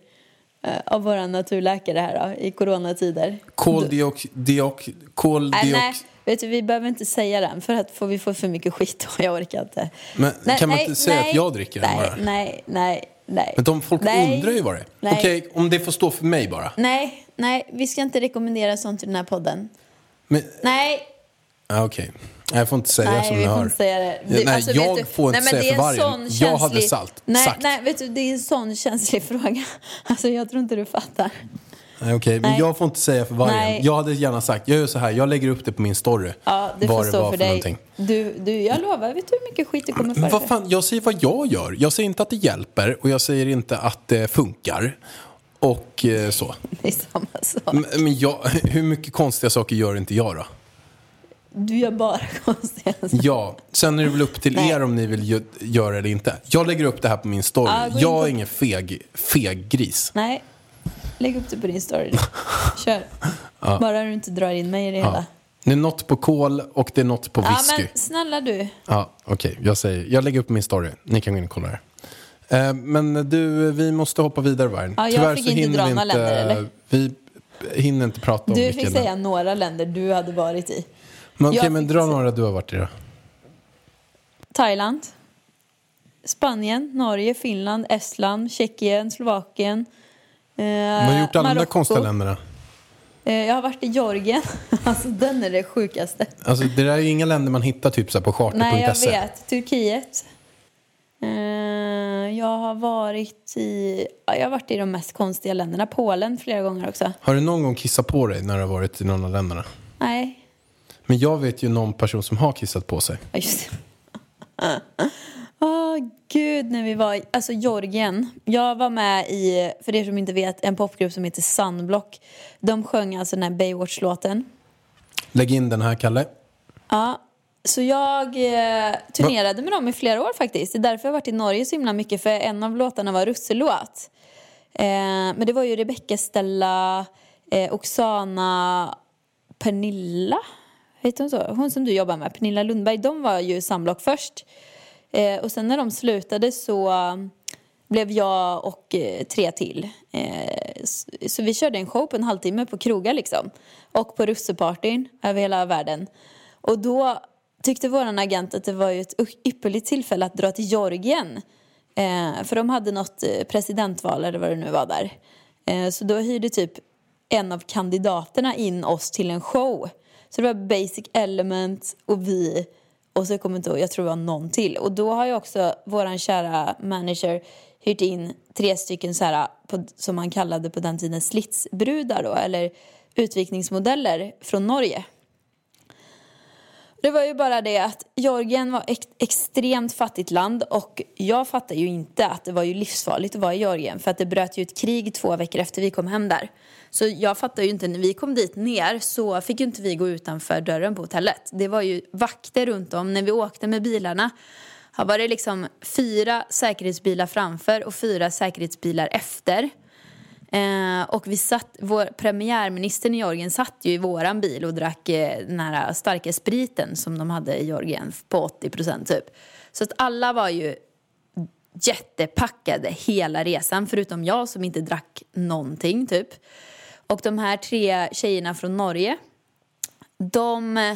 av vår naturläkare här då, i coronatider. Koldiok... Diok, Nej, koldiok... nej, vet du, vi behöver inte säga den för att får vi får för mycket skit och [laughs] jag orkar inte. Men kan man inte säga att jag dricker den nej, bara? Nej, nej, Nej. Men de folk Nej. undrar ju vad det är. Nej. Okej, om det får stå för mig bara. Nej, nej, vi ska inte rekommendera sånt i den här podden. Men, Nej, okej. Jag får inte säga nej som ni hör. inte säga det. Ja, nej, vet jag du- får inte nej, men säga för vargen. sån Jag hade känslig- salt. Nej, Sagt. nej, vet du, det är en sån känslig [laughs] fråga. Alltså jag tror inte du fattar. Nej, okej, men Nej. jag får inte säga för vargen. Nej. Jag hade gärna sagt, jag gör så här, jag lägger upp det på min story. Ja, det får stå för för dig. någonting. Du, du, jag lovar, vet du hur mycket skit det kommer Men för? vad fan, jag säger vad jag gör. Jag säger inte att det hjälper och jag säger inte att det funkar. Och eh, så. [laughs] Det är samma sak. Men, men jag, [laughs] hur mycket konstiga saker gör inte jag då? Du gör bara [laughs] konstiga saker. Ja, sen är det väl upp till Nej. er om ni vill gö- göra det eller inte. Jag lägger upp det här på min story. Ja, in jag är ingen feg, feg gris. Nej, lägg upp det på din story. [laughs] Kör. Bara du inte drar in mig i det Ja. hela. Det är något på kol och det är något på Ja, whisky. men snälla du. Ja, okej. Jag säger, jag lägger upp min story. Ni kan gå in och kolla det. Eh, men du, vi måste hoppa vidare Vargen. Ja, jag fick inte dra några länder, eller? Vi hinner inte prata om Du vilken... fick säga några länder du hade varit i. Men okej, jag men fick dra några du har varit i då. Thailand, Spanien, Norge, Finland, Estland, Tjeckien, Slovakien. Eh, Vad har du gjort alla de där Marocko. konstiga länderna? Eh, jag har varit i Georgien. [laughs] alltså den är det sjukaste. Alltså, det där är ju inga länder man hittar typ så här på charter.se. Nej, jag vet. Turkiet. Eh, jag har varit i... Ja, jag har varit i de mest konstiga länderna. Polen flera gånger också. Har du någon gång kissat på dig när du har varit i någon av länderna? Nej. Men jag vet ju någon person som har kissat på sig. Ja, just det. [laughs] Åh, gud, när vi var i alltså, Georgien. Jag var med i, för er som inte vet, en popgrupp som heter Sunblock. De sjöng alltså den här Baywatch-låten. Lägg in den här, Kalle. Ja, så jag eh, turnerade med dem i flera år faktiskt. Det är därför jag har varit i Norge så himla mycket, för en av låtarna var russelåt. Eh, men det var ju Rebecca, Stella, eh, Oksana, Pernilla, heter hon så? Hon som du jobbar med, Pernilla Lundberg, de var ju samlock först. Eh, och sen när de slutade så um, blev jag och eh, tre till. Eh, så, så vi körde en show på en halvtimme på krogar liksom. Och på russepartyn över hela världen. Och då tyckte vår agent att det var ju ett ypperligt tillfälle att dra till Georgien. Eh, för de hade något eh, presidentval eller vad det nu var där. Eh, så då hyrde typ en av kandidaterna in oss till en show. Så det var Basic Element och vi och så kommer jag inte ihåg, jag tror det var någon till. Och då har ju också våran kära manager hyrt in tre stycken så här, på, som man kallade på den tiden slitsbrudar då, eller utvikningsmodeller från Norge. Det var ju bara det att Georgien var ett extremt fattigt land och jag fattar ju inte att det var ju livsfarligt att vara i Georgien för att det bröt ju ett krig två veckor efter vi kom hem där. Så jag fattar ju inte, när vi kom dit ner så fick ju inte vi gå utanför dörren på hotellet. Det var ju vakter runt om. När vi åkte med bilarna var det liksom fyra säkerhetsbilar framför och fyra säkerhetsbilar efter. Eh, och vi satt, vår premiärministern i Georgien satt ju i våran bil och drack eh, den här starka spriten som de hade i Georgien på 80 procent typ. Så att alla var ju jättepackade hela resan förutom jag som inte drack någonting typ. Och de här tre tjejerna från Norge de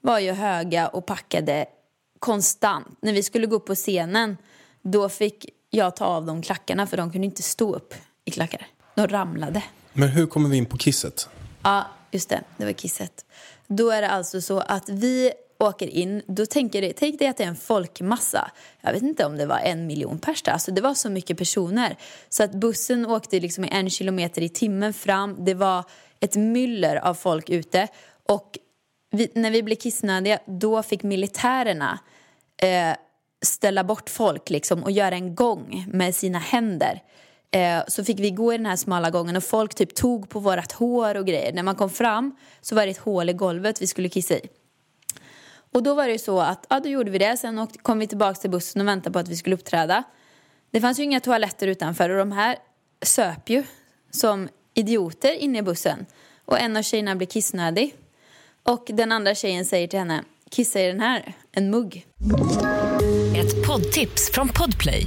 var ju höga och packade konstant. När vi skulle gå upp på scenen då fick jag ta av dem klackarna för de kunde inte stå upp i klackar. De ramlade. Men hur kommer vi in på kisset? Ja, just det. Det var kisset. Då är det alltså så att vi åker in. Då tänker det, tänk dig att det är en folkmassa. Jag vet inte om det var en miljon pers där. Alltså det var så mycket personer. Så att bussen åkte liksom en kilometer i timmen fram. Det var ett myller av folk ute. Och vi, när vi blev kissnödiga, då fick militärerna eh, ställa bort folk liksom och göra en gång med sina händer. Eh, så fick vi gå i den här smala gången och folk typ tog på vårat hår och grejer. När man kom fram så var det ett hål i golvet vi skulle kissa i. Och då var det ju så att, ja då gjorde vi det. Sen åkte, kom vi tillbaka till bussen och väntade på att vi skulle uppträda. Det fanns ju inga toaletter utanför och de här söp ju som idioter inne i bussen. Och en av tjejerna blir kissnödig. Och den andra tjejen säger till henne, kissa i den här, en mugg. Ett poddtips från Podplay.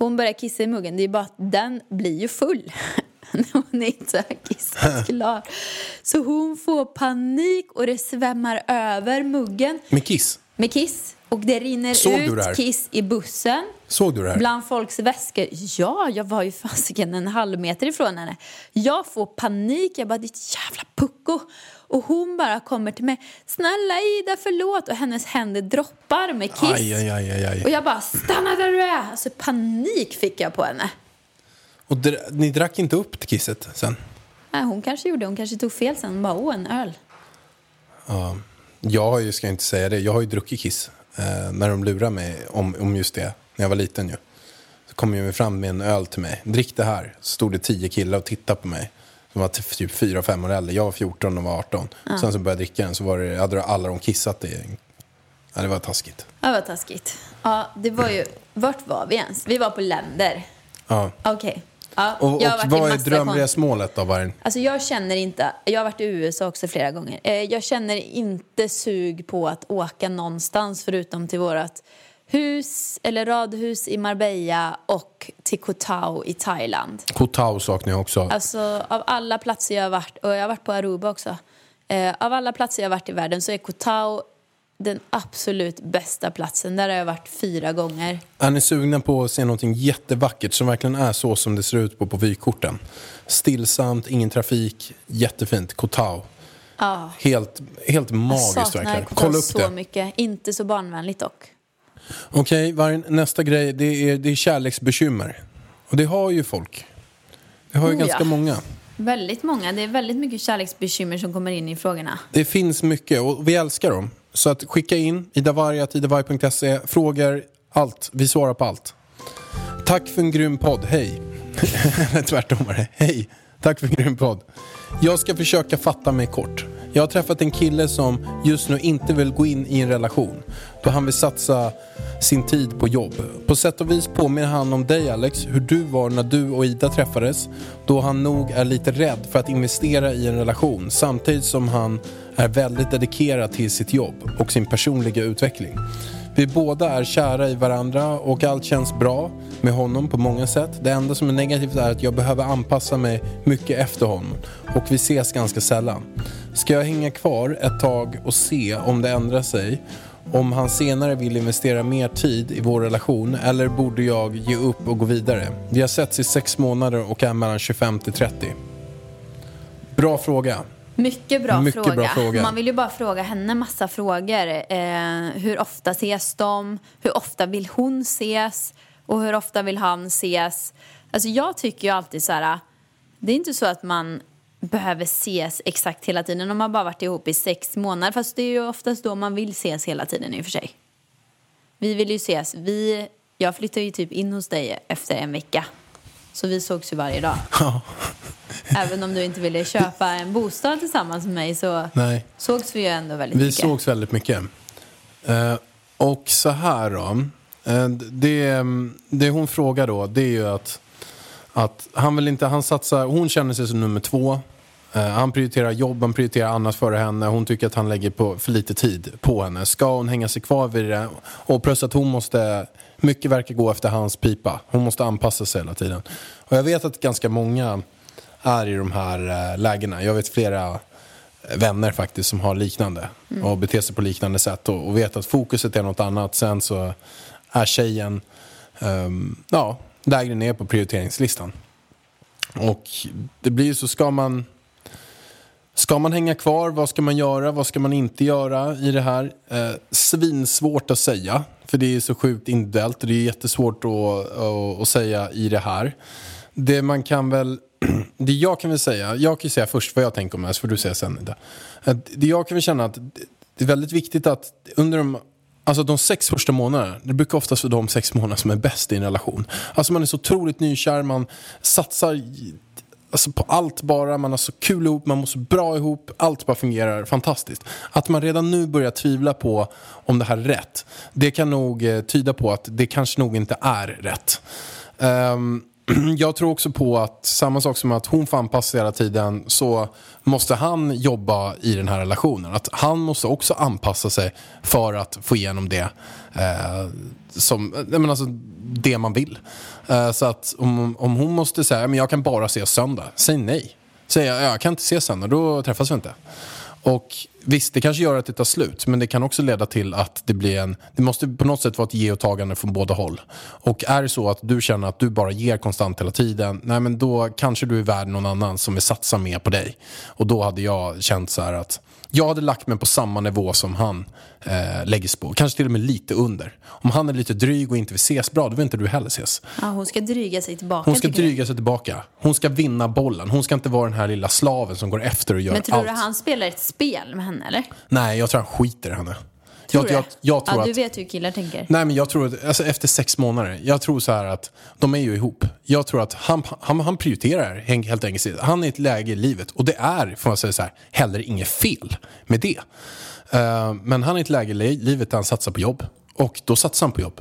Hon börjar kissa i muggen. Det är bara att den blir ju full. [laughs] När hon inte har kissat klart. Så hon får panik och det svämmar över muggen Med kiss. med kiss. Och det rinner Såg ut kiss i bussen. Såg du det här? Bland folks väskor. Ja, jag var ju fasiken en halv meter ifrån henne. Jag får panik. Jag bara, ditt jävla pucko. Och hon bara kommer till mig. Snälla Ida, förlåt. Och hennes händer droppar med kiss. Aj, aj, aj. Och jag bara, stanna där du är. Alltså panik fick jag på henne. Och dra- ni drack inte upp kisset sen? Nej, hon kanske gjorde, hon kanske tog fel sen. Hon bara, åh, en öl. Jag har ju, ska jag inte säga det, jag har ju druckit kiss. Eh, när de lurar mig om, om just det, när jag var liten ju. Så kom jag fram med en öl till mig. Drick det här. Så stod det tio killar och tittade på mig. De var typ fyra, fem år äldre. Jag var 14 och var 18. Sen så började jag dricka den så var det, hade alla de kissat i. Ja, det var taskigt. Ja, vad taskigt. Ja, det var ju, vart var vi ens? Vi var på länder. Ja. Okej. Ja, Och, och vad är drömresmålet då? Vargen? Alltså jag känner inte, jag har varit i USA också flera gånger. Eh, Jag känner inte sug på att åka någonstans förutom till vårt hus eller radhus i Marbella och till Koh Tao i Thailand. Koh Tao saknar jag också. Alltså av alla platser jag har varit, och jag har varit på Aruba också. Eh, av alla platser jag har varit i världen så är Koh Tao den absolut bästa platsen. Där har jag varit fyra gånger. Är ni sugna på att se något jättevackert som verkligen är så som det ser ut på, på vykorten? Stillsamt, ingen trafik, jättefint. Koh Tao. Ja. Helt, helt magiskt verkligen. Kolla upp så det. mycket. Inte så barnvänligt dock. Okej, Vargen, nästa grej det är, det är kärleksbekymmer. Och det har ju folk. Det har ju Oh, ganska ja. många. Väldigt många. Det är väldigt mycket kärleksbekymmer som kommer in i frågorna. Det finns mycket och vi älskar dem. Så att skicka in idavarg.idavarg.se, frågor, allt. Vi svarar på allt. Tack för en grym podd, hej. [laughs] Eller tvärtom var det, hej. Tack för en grym podd. Jag ska försöka fatta mig kort. Jag har träffat en kille som just nu inte vill gå in i en relation. Då han vill satsa sin tid på jobb. På sätt och vis påminner han om dig Alex, hur du var när du och Ida träffades. Då han nog är lite rädd för att investera i en relation. Samtidigt som han är väldigt dedikerad till sitt jobb och sin personliga utveckling. Vi båda är kära i varandra och allt känns bra med honom på många sätt. Det enda som är negativt är att jag behöver anpassa mig mycket efter honom och vi ses ganska sällan. Ska jag hänga kvar ett tag och se om det ändrar sig? Om han senare vill investera mer tid i vår relation eller borde jag ge upp och gå vidare? Vi har setts i sex månader och är mellan 25 till 30. Bra fråga. Mycket bra, Mycket fråga. bra fråga. Man vill ju bara fråga henne massa frågor. Eh, hur ofta ses de? Hur ofta vill hon ses? Och hur ofta vill han ses? Alltså jag tycker ju alltid så här. Det är inte så att man behöver ses exakt hela tiden om man bara varit ihop i sex månader. Fast det är ju oftast då man vill ses hela tiden i och för sig. Vi vill ju ses. Vi, jag flyttade ju typ in hos dig efter en vecka. Så vi sågs ju varje dag. Även om du inte ville köpa en bostad tillsammans med mig så Nej. sågs vi ju ändå väldigt Vi mycket. sågs väldigt mycket. Eh, och så här då. Eh, det, det hon frågar då, det är ju att, att han vill inte, han satsar, hon känner sig som nummer två. Eh, han prioriterar jobb, han prioriterar annat före henne. Hon tycker att han lägger på för lite tid på henne. Ska hon hänga sig kvar vid det? Och plus att hon måste, mycket verkar gå efter hans pipa. Hon måste anpassa sig hela tiden. Och jag vet att ganska många är i de här eh, lägena. Jag vet flera vänner faktiskt som har liknande och beter sig på liknande sätt och, och vet att fokuset är något annat. Sen så är tjejen um, ja, lägre ner på prioriteringslistan. Och det blir ju så, ska man Ska man hänga kvar? Vad ska man göra? Vad ska man inte göra i det här? Eh, svinsvårt att säga, för det är så sjukt individuellt och det är jättesvårt att, att, att säga i det här. Det man kan väl, [clears throat] det jag kan väl säga, jag kan ju säga först vad jag tänker om det här så får du säga sen eh, Det jag kan väl känna att det är väldigt viktigt att under de Alltså de sex första månaderna, det brukar oftast vara de sex månader som är bäst i en relation. Alltså man är så otroligt nykär, man satsar alltså på allt bara, man har så kul ihop, man mår så bra ihop, allt bara fungerar fantastiskt. Att man redan nu börjar tvivla på om det här är rätt, det kan nog eh, tyda på att det kanske nog inte är rätt. Um, [clears throat] jag tror också på att samma sak som att hon får anpassa sig hela tiden så måste han jobba i den här relationen. Att han måste också anpassa sig för att få igenom det eh, som, nej, men alltså, det man vill. Eh, så att om, om hon måste säga men jag kan bara se söndag, säg nej. Säg jag, jag kan inte se söndag, då träffas vi inte. Och visst, det kanske gör att det tar slut, men det kan också leda till att det blir en... Det måste på något sätt vara ett ge och tagande från båda håll. Och är det så att du känner att du bara ger konstant hela tiden, nej men då kanske du är värd någon annan som vill satsa mer på dig. Och då hade jag känt så här att jag hade lagt mig på samma nivå som han eh, lägger sig på. Kanske till och med lite under. Om han är lite dryg och inte vill ses bra, då vill inte du heller ses. Ja, hon ska dryga sig tillbaka. Hon ska tycker du? dryga sig tillbaka. Hon ska vinna bollen. Hon ska inte vara den här lilla slaven som går efter och gör Men tror allt. du han spelar ett spel med henne eller? Nej, jag tror han skiter i henne. Tror jag, jag, jag tror ja, att... du vet hur killar tänker. Nej men jag tror att, alltså efter sex månader, jag tror så här att de är ju ihop. Jag tror att han, han, han prioriterar helt enkelt. Han är i ett läge i livet och det är, får man säga så här, heller inget fel med det. Eh, men han är i ett läge i li- livet där han satsar på jobb. Och då satsar han på jobb.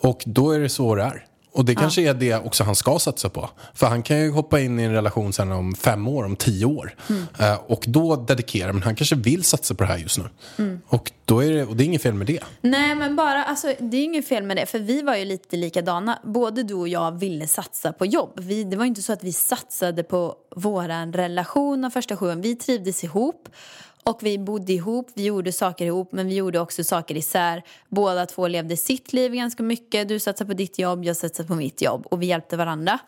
Och då är det så det är. Och det kanske är det också han ska satsa på. För han kan ju hoppa in i en relation sen om fem år, om tio år. Eh, och då dedikera, men han kanske vill satsa på det här just nu. Och, då är det, och det är inget fel med det. Nej men bara, alltså, det är inget fel med det för vi var ju lite likadana. Både du och jag ville satsa på jobb. Vi, det var inte så att vi satsade på våran relation av första sjuan. Vi trivdes ihop och vi bodde ihop, vi gjorde saker ihop men vi gjorde också saker isär. Båda två levde sitt liv ganska mycket. Du satsade på ditt jobb, jag satsade på mitt jobb och vi hjälpte varandra.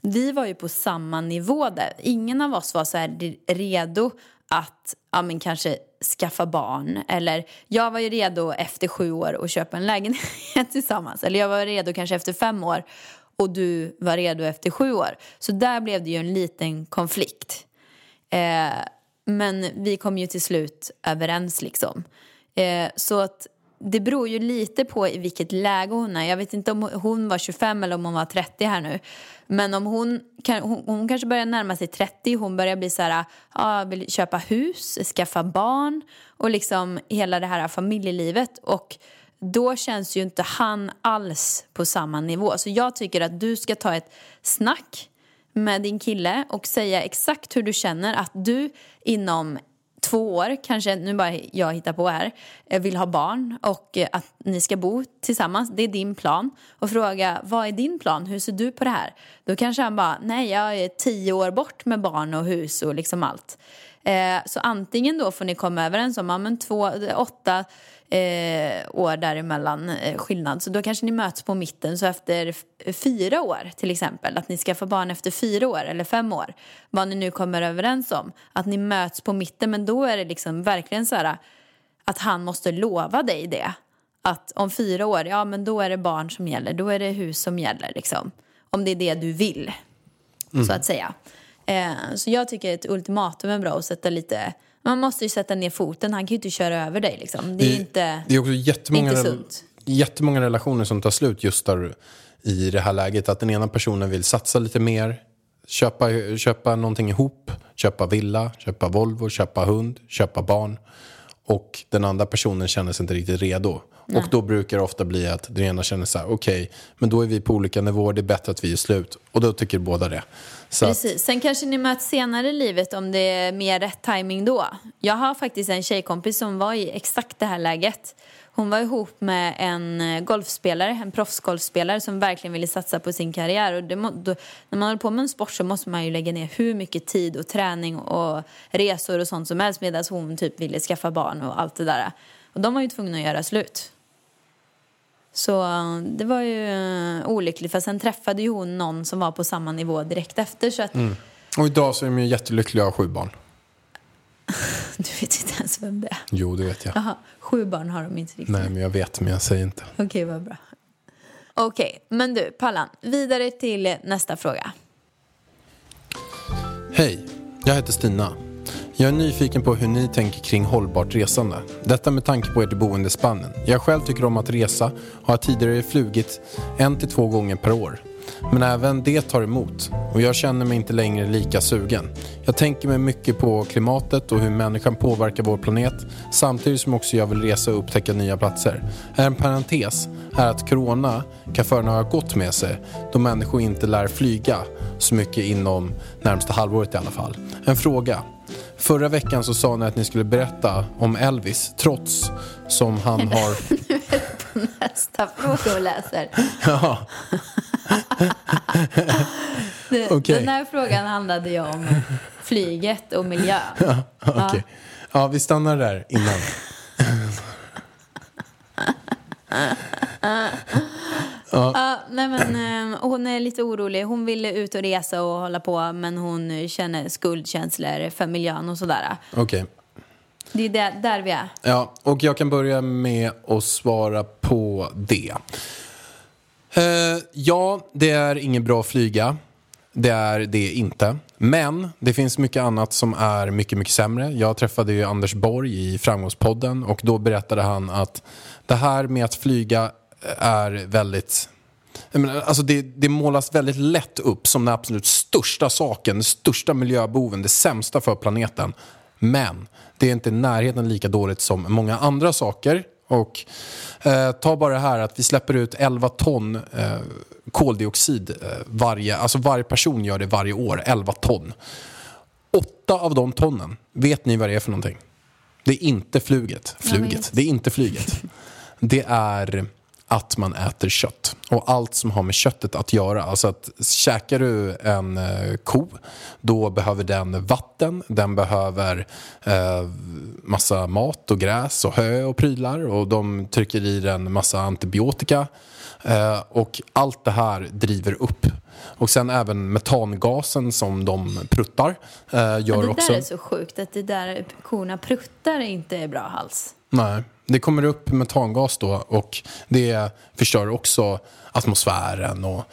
Vi var ju på samma nivå där. Ingen av oss var så här redo att ja, men kanske skaffa barn. Eller jag var ju redo efter sju år att köpa en lägenhet [laughs] tillsammans. Eller jag var redo kanske efter fem år och du var redo efter sju år. Så där blev det ju en liten konflikt. Eh, men vi kom ju till slut överens liksom. Eh, så att det beror ju lite på i vilket läge hon är. Jag vet inte om hon var 25 eller om hon var 30 här nu. Men om hon, kan, hon, hon kanske börjar närma sig 30, hon börjar bli så här, ja, vill köpa hus, skaffa barn och liksom hela det här familjelivet. Och då känns ju inte han alls på samma nivå. Så jag tycker att du ska ta ett snack med din kille och säga exakt hur du känner att du inom två år, kanske nu bara jag hittar på här, eh, vill ha barn och eh, att ni ska bo tillsammans. Det är din plan. Och fråga, vad är din plan? Hur ser du på det här? Då kanske han bara, nej jag är tio år bort med barn och hus och liksom allt. Eh, så antingen då får ni komma överens om, ja men två, åtta eh, år däremellan eh, skillnad. Så då kanske ni möts på mitten. Så efter fyra år till exempel, att ni ska få barn efter fyra år eller fem år. Vad ni nu kommer överens om. Att ni möts på mitten, men då är det liksom verkligen så här att han måste lova dig det. Att om fyra år, ja men då är det barn som gäller, då är det hus som gäller liksom. Om det är det du vill, så att säga. Eh, så jag tycker ett ultimatum är bra att sätta lite, man måste ju sätta ner foten, han kan ju inte köra över dig liksom. Det är inte, det är också jättemånga, inte sunt. jättemånga relationer som tar slut just där i det här läget. Att den ena personen vill satsa lite mer, köpa, köpa någonting ihop, köpa villa, köpa Volvo, köpa hund, köpa barn. Och den andra personen känner sig inte riktigt redo. Och då brukar det ofta bli att den ena känner så här, okej, men då är vi på olika nivåer, det är bättre att vi är slut. Och då tycker båda det. Så att, Precis. Sen kanske ni möts senare i livet om det är mer rätt timing då. Jag har faktiskt en tjejkompis som var i exakt det här läget. Hon var ihop med en eh, golfspelare, en proffsgolfspelare som verkligen ville satsa på sin karriär. Och det må, då, när man håller på med en sport så måste man ju lägga ner hur mycket tid och träning och resor och sånt som helst medan hon typ ville skaffa barn och allt det där. Och de var ju tvungna att göra slut. Så eh, det var ju eh, olyckligt. För sen träffade ju hon någon som var på samma nivå direkt efter. Så att och idag så är de ju jättelyckliga och har sju barn. [laughs] du vet inte ens vem det är. Jo, det vet jag. Jaha, sju barn har de inte riktigt. Nej, men jag vet, men jag säger inte. Okej, vad bra. Okej, men du, Pallan. Vidare till nästa fråga. Hej, jag heter Stina. Jag är nyfiken på hur ni tänker kring hållbart resande. Detta med tanke på ert boende i Spanien. Jag själv tycker om att resa och har tidigare flugit en till två gånger per år. Men även det tar emot och jag känner mig inte längre lika sugen. Jag tänker mig mycket på klimatet och hur människan påverkar vår planet samtidigt som också jag vill resa och upptäcka nya platser. En parentes är att corona kan föra några gott med sig då människor inte lär flyga så mycket inom närmsta halvåret i alla fall. En fråga. Förra veckan så sa ni att ni skulle berätta om Elvis trots som han [laughs] har... Nästa fråga och läser. [laughs] Ja, [laughs] Det, Okej. Den här frågan handlade ju om flyget och miljön. okej. Ja, vi stannar där innan. Ja, nej men, eh, hon är lite orolig. Hon ville ut och resa och hålla på men hon känner skuldkänslor för miljön och sådär. Okej. Det är där, där vi är. Ja, och jag kan börja med att svara på det. Eh, ja, det är inget bra att flyga. Det är det inte. Men det finns mycket annat som är mycket, mycket sämre. Jag träffade ju Anders Borg i Framgångspodden och då berättade han att det här med att flyga är väldigt... Menar, Alltså det, det målas väldigt lätt upp som den absolut största saken, den största miljöboven, det sämsta för planeten. Men det är inte i närheten lika dåligt som många andra saker. Och eh, ta bara det här att vi släpper ut 11 ton eh, koldioxid eh, varje, alltså varje person gör det varje år, 11 ton. Åtta av de tonnen, vet ni vad det är för någonting? Det är inte fluget. Fluget. Det är inte flyget. [laughs] Det är att man äter kött. Och allt som har med köttet att göra. Alltså att käkar du en eh, ko, då behöver den vatten, den behöver eh, massa mat och gräs och hö och prylar. Och de trycker i den massa antibiotika. Eh, och allt det här driver upp. Och sen även metangasen som de pruttar eh, gör Men det också. där är så sjukt att det där korna pruttar inte är bra alls. Nej, det kommer upp metangas då och det förstör också atmosfären och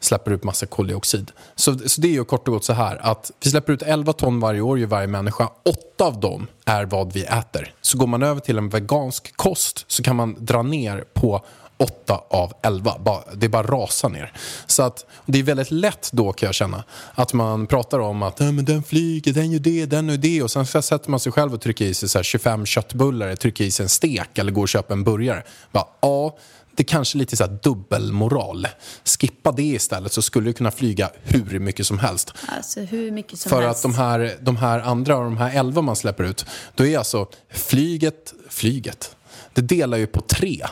släpper ut massa koldioxid. Så, så det är ju kort och gott så här att vi släpper ut 11 ton varje år ju varje människa. Åtta av dem är vad vi äter. Så går man över till en vegansk kost så kan man dra ner på 8 av 11. Bara, det bara rasar ner. Så att, det är väldigt lätt då kan jag känna att man pratar om att "Ja, men den flyger, den gör det, den gör det och sen sätter man sig själv och trycker i sig så här 25 köttbullar, trycker i sig en stek eller går och köper en burgare. Bara, ja, det är kanske lite så här dubbelmoral. Skippa det istället så skulle du kunna flyga hur mycket som helst. Alltså hur mycket som För helst. att de här, de här andra de här elva man släpper ut, då är alltså flyget, flyget, det delar ju på tre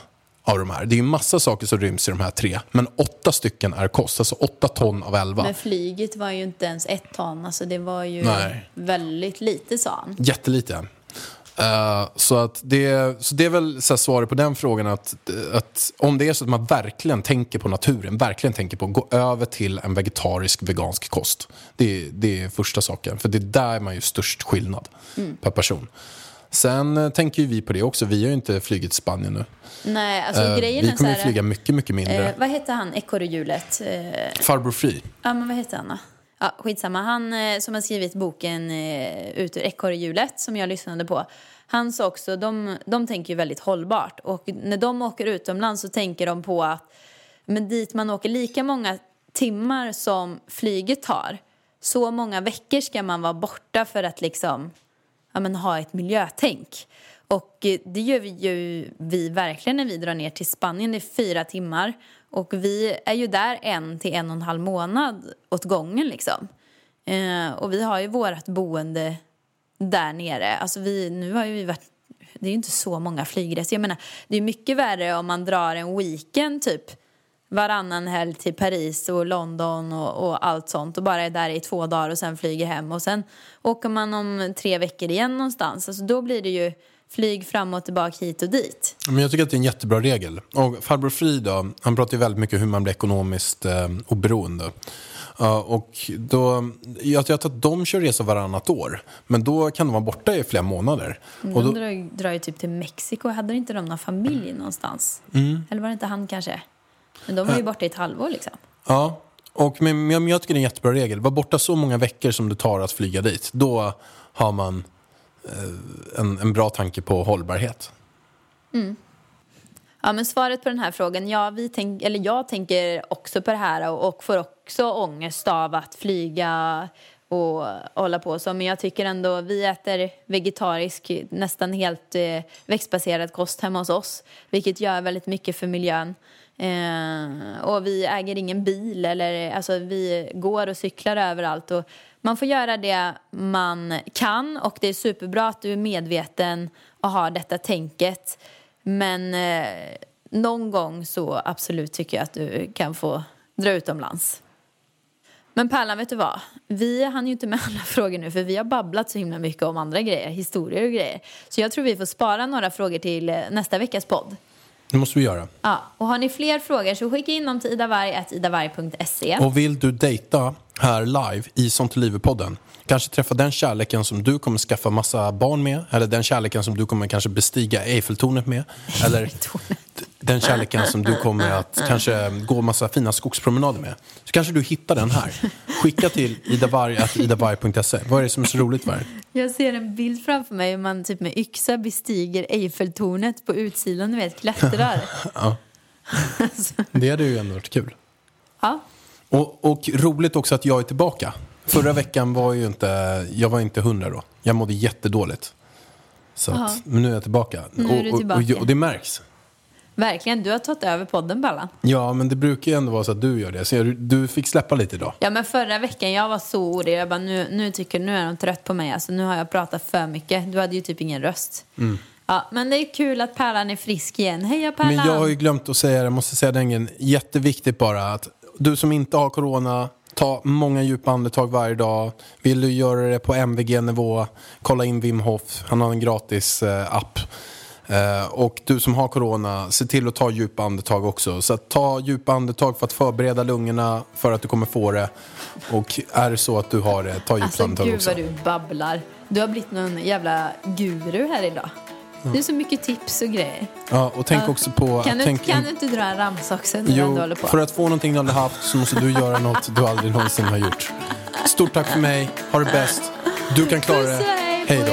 av de här. Det är ju massa saker som ryms i de här tre, men åtta stycken är kost, alltså åtta ton av elva. Men flyget var ju inte ens ett ton. Alltså det var ju Nej. väldigt lite sa han. Jättelite. Eh, så, att det, så det är väl så svaret på den frågan att, att om det är så att man verkligen tänker på naturen, verkligen tänker på att gå över till en vegetarisk vegansk kost. Det, det är första saken, för det är där man gör störst skillnad per person. Sen eh, tänker ju vi på det också, vi har ju inte flugit till Spanien nu. Nej, alltså Eh, grejen vi kommer ju flyga mycket, mycket mindre. eh, Vad hette han, ekorrhjulet? Eh, Farbror Fri. ja, men vad hette han då? Ja, skitsamma. Han eh, som har skrivit boken Ut ur ekorrhjulet som jag lyssnade på. Han sa också, de, de tänker ju väldigt hållbart. Och när de åker utomlands så tänker de på att men dit man åker lika många timmar som flyget tar. Så många veckor ska man vara borta för att liksom ja, men ha ett miljötänk. Och eh, det gör vi ju vi verkligen när vi drar ner till Spanien. Det är fyra timmar. Och vi är ju där en till en och en halv månad åt gången liksom. Eh, och vi har ju vårt boende där nere. Alltså vi, nu har ju vi varit, det är ju inte så många flygresor. Jag menar, det är mycket värre om man drar en weekend typ varannan helg till Paris och London och, och allt sånt och bara är där i två dagar och sen flyger hem och sen åker man om tre veckor igen någonstans. Alltså då blir det ju flyg fram och tillbaka hit och dit. Men jag tycker att det är en jättebra regel. Och farbror Fri då, han pratar ju väldigt mycket hur man blir ekonomiskt eh, oberoende. Ja, och då, jag tror att de kör resa varannat år, men då kan de vara borta i flera månader. Och De då, drar, ju- drar ju typ till Mexiko. Hade inte de någon familj någonstans? Eller var det inte han kanske? Men de var ju borta i ett halvår liksom. ja, och, men, men jag tycker det är en jättebra regel. Var borta så många veckor som det tar att flyga dit. Då har man eh, en, en bra tanke på hållbarhet. Ja, men svaret på den här frågan, ja, vi tänk, eller jag tänker också på det här och, och får också ångest av att flyga och hålla på så. Men jag tycker ändå, vi äter vegetarisk, nästan helt eh, växtbaserad kost hemma hos oss. Vilket gör väldigt mycket för miljön. Eh, och vi äger ingen bil eller alltså vi går och cyklar överallt. Och man får göra det man kan och det är superbra att du är medveten och har detta tänket. Men eh, någon gång så absolut tycker jag att du kan få dra utomlands. Men Pärlan, vet du vad? Vi hann ju inte med alla [laughs] frågor nu för vi har babblat så himla mycket om andra grejer, historier och grejer. Så jag tror vi får spara några frågor till eh, nästa veckas podd. Det måste vi göra. Ja, och har ni fler frågor så skicka in dem till idavarg.idavarg.se. Och vill du dejta här live i Sånt livet-podden Kanske träffa den kärleken som du kommer skaffa massa barn med eller den kärleken som du kommer kanske bestiga Eiffeltornet med [laughs] eller den kärleken som du kommer att [laughs] kanske gå massa fina skogspromenader med. Så kanske du hittar den här. Skicka till idavarg.idavarg.se. Vad är det som är så roligt med? Jag ser en bild framför mig hur man typ med yxa bestiger Eiffeltornet på utsidan, du vet, klättrar. [laughs] Det hade ju ändå varit kul. Ja, Och, och roligt också att jag är tillbaka. Förra [laughs] veckan var ju inte, jag var inte hundra då. Jag mådde jättedåligt. Så att, men nu är jag tillbaka. Nu är du och, och, tillbaka. och, och det märks. verkligen. Du har tagit över podden, Pallan. Ja, men det brukar ju ändå vara så att du gör det. Så jag, du fick släppa lite idag. Ja, men förra veckan jag var så orolig. Jag bara, nu, nu tycker nu är de trött på mig. Alltså, nu har jag pratat för mycket. Du hade ju typ ingen röst. Ja, men det är kul att Pärlan är frisk igen. Heja Pärlan! Men jag har ju glömt att säga jag måste säga det en gång. Jätteviktigt bara att du som inte har corona, ta många djupa andetag varje dag. Vill du göra det på MVG-nivå, kolla in Wim Hof, han har en gratis eh, app. Eh, och du som har corona, se till att ta djupa andetag också. Så ta djupa andetag för att förbereda lungorna för att du kommer få det. Och är det så att du har det, ta djupa Alltså andetag gud också. vad du babblar. Du har blivit någon jävla guru här idag. Det är så mycket tips och grejer. Ja, och tänk Ja. också på... Kan du, tänk kan du inte dra en ramsa också när du Jo, håller på? för att få någonting du aldrig haft så måste du göra något du aldrig någonsin har gjort. Stort tack för mig, ha det bäst. Du kan klara det. hej då.